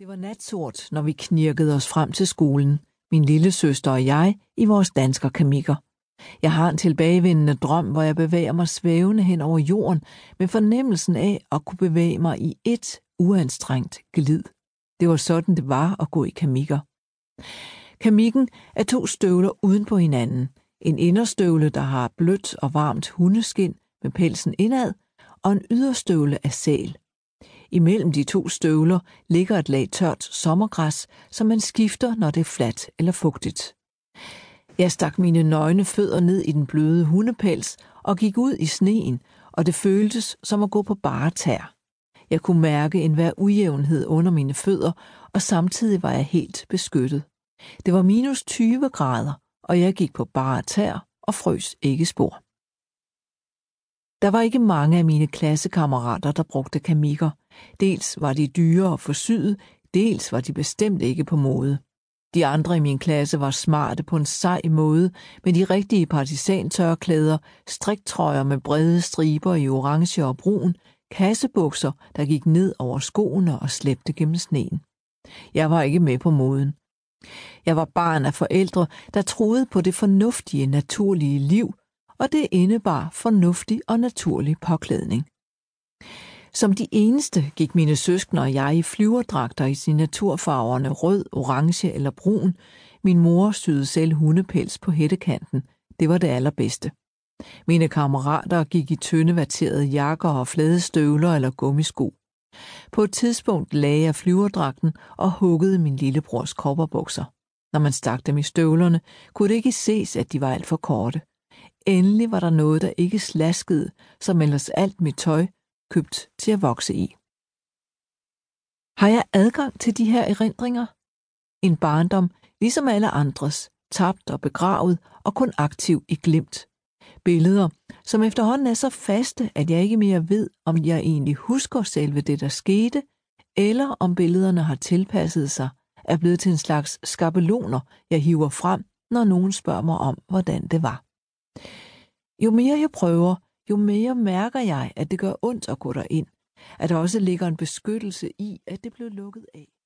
Det var natsort, når vi knirkede os frem til skolen, min lille søster og jeg, i vores danskerkamikker. Jeg har en tilbagevendende drøm, hvor jeg bevæger mig svævende hen over jorden, med fornemmelsen af at kunne bevæge mig i et uanstrengt glid. Det var sådan, det var at gå i kamikker. Kamikken er to støvler uden på hinanden. En inderstøvle, der har blødt og varmt hundeskin med pelsen indad, og en yderstøvle af sæl. Imellem de to støvler ligger et lag tørt sommergræs, som man skifter, når det er fladt eller fugtigt. Jeg stak mine nøgne fødder ned i den bløde hundepels og gik ud i sneen, og det føltes som at gå på bare tær. Jeg kunne mærke en hver ujævnhed under mine fødder, og samtidig var jeg helt beskyttet. Det var minus 20 grader, og jeg gik på bare tær og frøs ikke spor. Der var ikke mange af mine klassekammerater, der brugte kamikker. Dels var de dyre og forsyet, dels var de bestemt ikke på mode. De andre i min klasse var smarte på en sej måde, med de rigtige partisantørklæder, striktrøjer med brede striber i orange og brun, kassebukser, der gik ned over skoene og slæbte gennem sneen. Jeg var ikke med på moden. Jeg var barn af forældre, der troede på det fornuftige, naturlige liv, og det indebar fornuftig og naturlig påklædning. Som de eneste gik mine søskende og jeg i flyverdragter i sine naturfarverne rød, orange eller brun. Min mor syede selv hundepels på hættekanten. Det var det allerbedste. Mine kammerater gik i tynde vaterede jakker og flade støvler eller gummisko. På et tidspunkt lagde jeg flyverdragten og huggede min lillebrors kopperbukser. Når man stak dem i støvlerne, kunne det ikke ses, at de var alt for korte. Endelig var der noget, der ikke slaskede, som ellers alt mit tøj købt til at vokse i. Har jeg adgang til de her erindringer? En barndom, ligesom alle andres, tabt og begravet og kun aktiv i glimt. Billeder, som efterhånden er så faste, at jeg ikke mere ved, om jeg egentlig husker selve det, der skete, eller om billederne har tilpasset sig, er blevet til en slags skabeloner, jeg hiver frem, når nogen spørger mig om, hvordan det var. Jo mere jeg prøver, jo mere mærker jeg, at det gør ondt at gå derind, at der også ligger en beskyttelse i, at det blev lukket af.